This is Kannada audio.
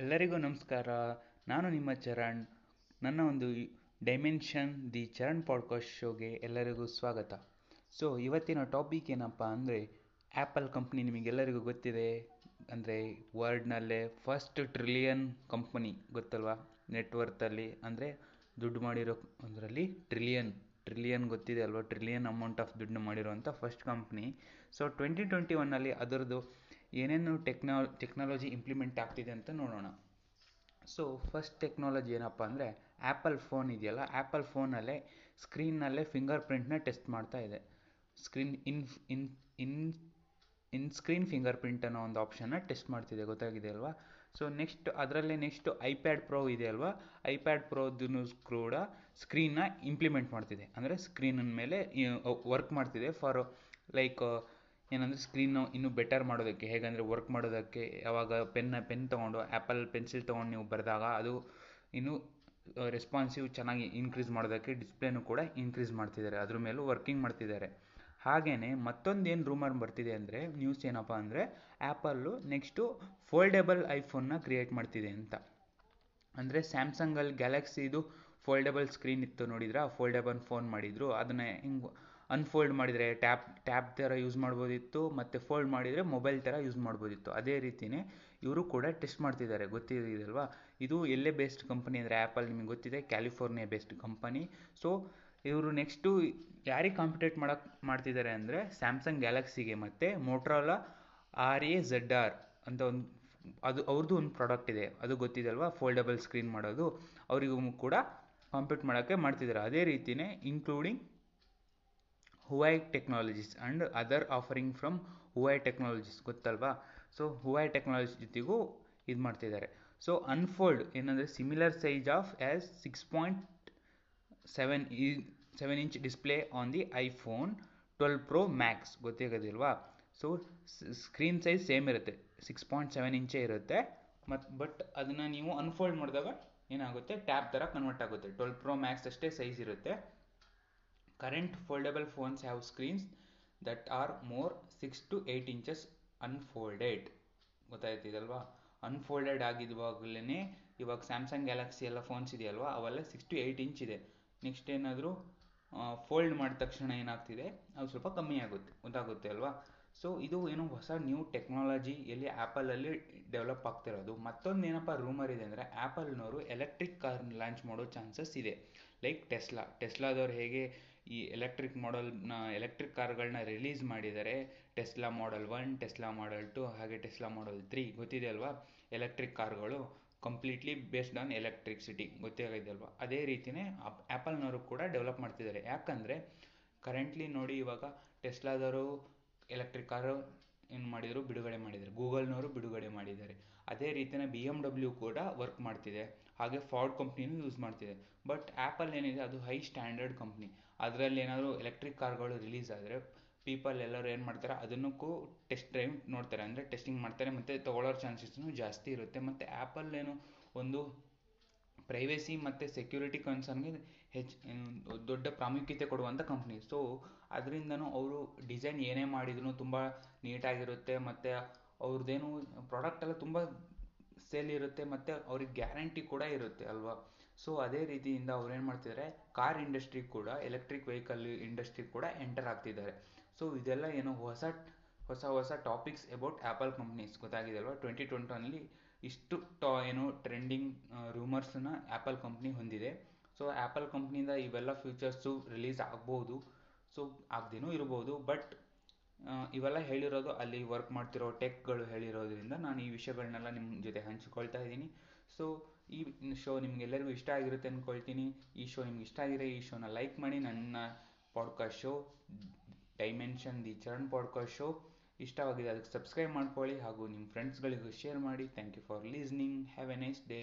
ಎಲ್ಲರಿಗೂ ನಮಸ್ಕಾರ. ನಾನು ನಿಮ್ಮ ಚರಣ್. ನನ್ನ ಒಂದು ಡೈಮೆನ್ಷನ್ ದಿ ಚರಣ್ ಪಾಡ್ಕಾಸ್ಟ್ ಶೋಗೆ ಎಲ್ಲರಿಗೂ ಸ್ವಾಗತ. ಸೊ ಇವತ್ತಿನ ಟಾಪಿಕ್ ಏನಪ್ಪ ಅಂದರೆ ಆ್ಯಪಲ್ ಕಂಪ್ನಿ ನಿಮಗೆಲ್ಲರಿಗೂ ಗೊತ್ತಿದೆ? ಅಂದರೆ ವರ್ಲ್ಡ್ನಲ್ಲೇ ಫಸ್ಟ್ ಟ್ರಿಲಿಯನ್ ಕಂಪನಿ ಗೊತ್ತಲ್ವಾ? ನೆಟ್ವರ್ತಲ್ಲಿ ಅಂದರೆ, ದುಡ್ಡು ಮಾಡಿರೋ ಅದರಲ್ಲಿ ಟ್ರಿಲಿಯನ್ ಟ್ರಿಲಿಯನ್ ಗೊತ್ತಿದೆ ಅಲ್ವಾ? ಟ್ರಿಲಿಯನ್ ಅಮೌಂಟ್ ಆಫ್ ದುಡ್ಡು ಮಾಡಿರೋವಂಥ first company so twenty twenty ಒನ್ನಲ್ಲಿ ಅದರದ್ದು ಏನೇನು ಟೆಕ್ನಾ, ಟೆಕ್ನಾಲಜಿ ಇಂಪ್ಲಿಮೆಂಟ್ ಆಗ್ತಿದೆ ಅಂತ ನೋಡೋಣ. ಸೊ ಫಸ್ಟ್ ಟೆಕ್ನಾಲಜಿ ಏನಪ್ಪ ಅಂದರೆ ಆ್ಯಪಲ್ ಫೋನ್ ಇದೆಯಲ್ಲ ಆ್ಯಪಲ್ ಫೋನಲ್ಲೇ ಸ್ಕ್ರೀನ್ನಲ್ಲೇ ಫಿಂಗರ್ ಪ್ರಿಂಟ್ನ ಟೆಸ್ಟ್ ಮಾಡ್ತಾ ಇದೆ. Screen in in in in screen finger print ಅನ್ನೋ ಒಂದು ಆಪ್ಷನ್ನ ಟೆಸ್ಟ್ ಮಾಡ್ತಿದೆ, ಗೊತ್ತಾಗಿದೆ ಅಲ್ವಾ? ಸೊ ನೆಕ್ಸ್ಟ್ ಅದರಲ್ಲೇ ನೆಕ್ಸ್ಟ್ ಐಪ್ಯಾಡ್ ಪ್ರೋ ಇದೆ ಅಲ್ವಾ? ಐಪ್ಯಾಡ್ ಪ್ರೋದನ್ನು ಕೂಡ ಸ್ಕ್ರೀನ್ನ ಇಂಪ್ಲಿಮೆಂಟ್ ಮಾಡ್ತಿದೆ. ಅಂದರೆ ಸ್ಕ್ರೀನ್ ಮೇಲೆ ವರ್ಕ್ ಮಾಡ್ತಿದೆ ಫಾರ್ ಲೈಕ್ ಏನಂದರೆ ಸ್ಕ್ರೀನು ಇನ್ನೂ ಬೆಟರ್ ಮಾಡೋದಕ್ಕೆ, ಹೇಗಂದರೆ ವರ್ಕ್ ಮಾಡೋದಕ್ಕೆ, ಯಾವಾಗ ಪೆನ್ನ ಪೆನ್ ತೊಗೊಂಡು ಆ್ಯಪಲ್ ಪೆನ್ಸಿಲ್ ತೊಗೊಂಡು ನೀವು ಬರೆದಾಗ ಅದು ಇನ್ನೂ ರೆಸ್ಪಾನ್ಸಿವ್ ಚೆನ್ನಾಗಿ ಇನ್ಕ್ರೀಸ್ ಮಾಡೋದಕ್ಕೆ ಡಿಸ್ಪ್ಲೇನೂ ಕೂಡ ಇನ್ಕ್ರೀಸ್ ಮಾಡ್ತಿದ್ದಾರೆ. ಅದ್ರ ಮೇಲೂ ವರ್ಕಿಂಗ್ ಮಾಡ್ತಿದ್ದಾರೆ. ಹಾಗೆಯೇ ಮತ್ತೊಂದೇನು ರೂಮರ್ ಬರ್ತಿದೆ ಅಂದರೆ ನ್ಯೂಸ್ ಏನಪ್ಪ ಅಂದರೆ ಆ್ಯಪಲ್ಲು ನೆಕ್ಸ್ಟು ಫೋಲ್ಡೆಬಲ್ ಐಫೋನ್ನ ಕ್ರಿಯೇಟ್ ಮಾಡ್ತಿದೆ ಅಂತ. ಅಂದರೆ ಸ್ಯಾಮ್ಸಂಗಲ್ಲಿ ಗ್ಯಾಲಕ್ಸಿದು ಫೋಲ್ಡೆಬಲ್ ಸ್ಕ್ರೀನ್ ಇತ್ತು ನೋಡಿದ್ರೆ? ಫೋಲ್ಡೆಬಲ್ ಫೋನ್ ಮಾಡಿದರು. ಅದನ್ನ ಹಿಂಗೆ ಅನ್ಫೋಲ್ಡ್ ಮಾಡಿದರೆ ಟ್ಯಾಪ್ ಟ್ಯಾಬ್ ಥರ ಯೂಸ್ ಮಾಡ್ಬೋದಿತ್ತು ಮತ್ತು ಫೋಲ್ಡ್ ಮಾಡಿದರೆ ಮೊಬೈಲ್ ಥರ ಯೂಸ್ ಮಾಡ್ಬೋದಿತ್ತು. ಅದೇ ರೀತಿಯೇ ಇವರು ಕೂಡ ಟೆಸ್ಟ್ ಮಾಡ್ತಿದ್ದಾರೆ. ಗೊತ್ತಿದೆಯಲ್ವಾ? ಇದು ಎಲ್ಲೇ ಬೇಸ್ಡ್ ಕಂಪನಿ ಅಂದರೆ ಆ್ಯಪಲ್ ನಿಮಗೆ ಗೊತ್ತಿದೆ ಕ್ಯಾಲಿಫೋರ್ನಿಯಾ ಬೇಸ್ಡ್ ಕಂಪನಿ ಸೊ ಇವರು ನೆಕ್ಸ್ಟು ಯಾರಿಗೆ ಕಾಂಪಿಟೇಟ್ ಮಾಡೋಕ್ಕೆ ಮಾಡ್ತಿದ್ದಾರೆ ಅಂದರೆ ಸ್ಯಾಮ್ಸಂಗ್ ಗ್ಯಾಲಕ್ಸಿಗೆ ಮತ್ತು Motorola R A Z R ಅಂತ ಒಂದು, ಅದು ಅವ್ರದ್ದು ಒಂದು ಪ್ರಾಡಕ್ಟ್ ಇದೆ. ಅದು ಗೊತ್ತಿದೆ ಅಲ್ವಾ ಫೋಲ್ಡಬಲ್ ಸ್ಕ್ರೀನ್ ಮಾಡೋದು. ಅವರಿಗೂ ಕೂಡ ಕಾಂಪೀಟ್ ಮಾಡೋಕ್ಕೆ ಮಾಡ್ತಿದ್ದಾರೆ. ಅದೇ ರೀತಿಯೇ including Huawei technologies and other offering from Huawei technologies ಗೊತ್ತಲ್ವಾ? ಸೊ ಹುವೈ ಟೆಕ್ನಾಲಜಿ ಜೊತೆಗೂ ಇದು ಮಾಡ್ತಿದ್ದಾರೆ. ಸೊ ಅನ್ಫೋಲ್ಡ್ ಏನಂದರೆ similar size of as six point seven ಈ seven inch display on the iPhone twelve pro max ಗೊತ್ತಾಗೋದಿಲ್ವಾ? So screen size same ಇರುತ್ತೆ. ಸಿಕ್ಸ್ ಪಾಯಿಂಟ್ ಸೆವೆನ್ ಇಂಚೇ ಇರುತ್ತೆ. ಮತ್ತು ಬಟ್ ಅದನ್ನು ನೀವು ಅನ್ಫೋಲ್ಡ್ ಮಾಡಿದಾಗ ಏನಾಗುತ್ತೆ? ಟ್ಯಾಬ್ ಥರ ಕನ್ವರ್ಟ್ ಆಗುತ್ತೆ. ಟ್ವೆಲ್ ಪ್ರೋ ಮ್ಯಾಕ್ಸ್ ಅಷ್ಟೇ ಸೈಜ್ ಇರುತ್ತೆ. Current foldable phones have screens that are more six to eight inches unfolded ಗೊತ್ತಾಯ್ತಿದಲ್ವಾ unfolded ಆಗಿದ್ವಾಗಲೇ ಇವಾಗ ಸ್ಯಾಮ್ಸಂಗ್ ಗ್ಯಾಲಕ್ಸಿ ಎಲ್ಲ ಫೋನ್ಸ್ ಇದೆಯಲ್ವಾ? ಅವೆಲ್ಲ ಸಿಕ್ಸ್ ಟು ಏಯ್ಟ್ ಇಂಚ್ ಇದೆ. ನೆಕ್ಸ್ಟ್ ಏನಾದರೂ ಫೋಲ್ಡ್ ಮಾಡಿದ ತಕ್ಷಣ ಏನಾಗ್ತಿದೆ? ಅದು ಸ್ವಲ್ಪ ಕಮ್ಮಿ ಆಗುತ್ತೆ. ಗೊತ್ತಾಗುತ್ತೆ ಅಲ್ವಾ? ಸೊ ಇದು ಏನು ಹೊಸ ನ್ಯೂ ಟೆಕ್ನಾಲಜಿ ಎಲ್ಲಿ ಆ್ಯಪಲಲ್ಲಿ ಡೆವಲಪ್ ಆಗ್ತಿರೋದು. ಮತ್ತೊಂದು ಏನಪ್ಪ ರೂಮರ್ ಇದೆ ಅಂದರೆ ಆ್ಯಪಲ್ನವರು ಎಲೆಕ್ಟ್ರಿಕ್ ಕಾರ್ ಲಾಂಚ್ ಮಾಡೋ ಚಾನ್ಸಸ್ ಇದೆ. ಲೈಕ್ ಟೆಸ್ಲಾ ಟೆಸ್ಲಾದವ್ರು ಹೇಗೆ ಈ ಎಲೆಕ್ಟ್ರಿಕ್ ಮಾಡಲ್ನ ಎಲೆಕ್ಟ್ರಿಕ್ ಕಾರ್ಗಳನ್ನ ರಿಲೀಸ್ ಮಾಡಿದ್ದಾರೆ. Tesla model one Tesla model two ಹಾಗೆ ಟೆಸ್ಲಾ ಮಾಡಲ್ ತ್ರೀ ಗೊತ್ತಿದೆ ಅಲ್ವಾ? ಎಲೆಕ್ಟ್ರಿಕ್ ಕಾರ್ಗಳು ಕಂಪ್ಲೀಟ್ಲಿ ಬೇಸ್ಡ್ ಆನ್ ಎಲೆಕ್ಟ್ರಿಸಿಟಿ ಗೊತ್ತೇ ಅದೇ ರೀತಿಯೇ ಆ್ಯಪಲ್ನವರು ಕೂಡ ಡೆವಲಪ್ ಮಾಡ್ತಿದ್ದಾರೆ. ಯಾಕಂದರೆ ಕರೆಂಟ್ಲಿ ನೋಡಿ ಇವಾಗ ಟೆಸ್ಲಾದವರು ಎಲೆಕ್ಟ್ರಿಕ್ ಕಾರು ಏನು ಮಾಡಿದರು? ಬಿಡುಗಡೆ ಮಾಡಿದ್ದಾರೆ ಗೂಗಲ್ನವರು ಬಿಡುಗಡೆ ಮಾಡಿದ್ದಾರೆ. ಅದೇ ರೀತಿಯೇ ಬಿ ಎಂ ಡಬ್ಲ್ಯೂ ಕೂಡ ವರ್ಕ್ ಮಾಡ್ತಿದೆ. ಹಾಗೆ ಫಾರ್ಡ್ ಕಂಪ್ನಿನೂ ಯೂಸ್ ಮಾಡ್ತಿದೆ. ಬಟ್ ಆ್ಯಪಲ್ ಏನಿದೆ? ಅದು ಹೈ ಸ್ಟ್ಯಾಂಡರ್ಡ್ ಕಂಪ್ನಿ ಅದರಲ್ಲಿ ಏನಾದರೂ ಎಲೆಕ್ಟ್ರಿಕ್ ಕಾರ್ಗಳು ರಿಲೀಸ್ ಆದರೆ ಪೀಪಲ್ ಎಲ್ಲರೂ ಏನು ಮಾಡ್ತಾರೆ? ಅದನ್ನಕ್ಕೂ ಟೆಸ್ಟ್ ಡ್ರೈವ್ ನೋಡ್ತಾರೆ. ಅಂದರೆ ಟೆಸ್ಟಿಂಗ್ ಮಾಡ್ತಾರೆ. ಮತ್ತು ತೊಗೊಳ್ಳೋ ಚಾನ್ಸಸ್ನು ಜಾಸ್ತಿ ಇರುತ್ತೆ. ಮತ್ತು ಆ್ಯಪಲ್ ಏನು ಒಂದು ಪ್ರೈವೇಸಿ ಮತ್ತು ಸೆಕ್ಯೂರಿಟಿ ಕನ್ಸರ್ನ್ಗೆ ಹೆಚ್ಚು ದೊಡ್ಡ ಪ್ರಾಮುಖ್ಯತೆ ಕೊಡುವಂಥ ಕಂಪ್ನಿ ಸೊ ಅದರಿಂದನೂ ಅವರು ಡಿಸೈನ್ ಏನೇ ಮಾಡಿದ್ರು ತುಂಬ ನೀಟಾಗಿರುತ್ತೆ ಮತ್ತು ಅವ್ರದ್ದೇನು ಪ್ರಾಡಕ್ಟ್ ಎಲ್ಲ ತುಂಬ ಸೇಲ್ ಇರುತ್ತೆ ಮತ್ತು ಅವ್ರಿಗೆ ಗ್ಯಾರಂಟಿ ಕೂಡ ಇರುತ್ತೆ ಅಲ್ವಾ? ಸೊ ಅದೇ ರೀತಿಯಿಂದ ಅವ್ರು ಏನು ಮಾಡ್ತಿದ್ದಾರೆ ಕಾರ್ ಇಂಡಸ್ಟ್ರಿ ಕೂಡ ಎಲೆಕ್ಟ್ರಿಕ್ ವೆಹಿಕಲ್ ಇಂಡಸ್ಟ್ರಿ ಕೂಡ ಎಂಟರ್ ಆಗ್ತಿದ್ದಾರೆ. ಸೊ ಇದೆಲ್ಲ ಏನೋ ಹೊಸ ಹೊಸ ಹೊಸ ಟಾಪಿಕ್ಸ್ ಅಬೌಟ್ ಆ್ಯಪಲ್ ಕಂಪ್ನೀಸ್ ಗೊತ್ತಾಗಿದೆ ಅಲ್ವಾ ಟ್ವೆಂಟಿ ಟ್ವೆಂಟಲ್ಲಿ ಇಷ್ಟು ಟಾ, ಏನು ಟ್ರೆಂಡಿಂಗ್ ರೂಮರ್ಸನ್ನ ಆ್ಯಪಲ್ ಕಂಪ್ನಿ ಹೊಂದಿದೆ. ಸೊ ಆ್ಯಪಲ್ ಕಂಪ್ನಿಯಿಂದ ಇವೆಲ್ಲ ಫ್ಯೂಚರ್ಸು ರಿಲೀಸ್ ಆಗ್ಬೋದು. ಸೊ ಆಗದೇನೂ ಇರ್ಬೋದು. ಬಟ್ ಇವೆಲ್ಲ ಹೇಳಿರೋದು ಅಲ್ಲಿ ವರ್ಕ್ ಮಾಡ್ತಿರೋ ಟೆಕ್ಗಳು ಹೇಳಿರೋದ್ರಿಂದ ನಾನು ಈ ವಿಷಯಗಳನ್ನೆಲ್ಲ ನಿಮ್ಮ ಜೊತೆ ಹಂಚಿಕೊಳ್ತಾ ಇದ್ದೀನಿ. ಸೊ ಈ ಶೋ ನಿಮಗೆಲ್ಲರಿಗೂ ಇಷ್ಟ ಆಗಿರುತ್ತೆ ಅಂದ್ಕೊಳ್ತೀನಿ ಈ ಶೋ ನಿಮ್ಗೆ ಇಷ್ಟ ಆಗಿದೆ ಈ ಶೋನ ಲೈಕ್ ಮಾಡಿ. ನನ್ನ podcast show dimension the Charan podcast show ಇಷ್ಟವಾಗಿದೆ, ಅದಕ್ಕೆ ಸಬ್ಸ್ಕ್ರೈಬ್ ಮಾಡ್ಕೊಳ್ಳಿ ಹಾಗೂ ನಿಮ್ಮ ಫ್ರೆಂಡ್ಸ್ಗಳಿಗೂ ಶೇರ್ ಮಾಡಿ. Thank you for listening have a nice day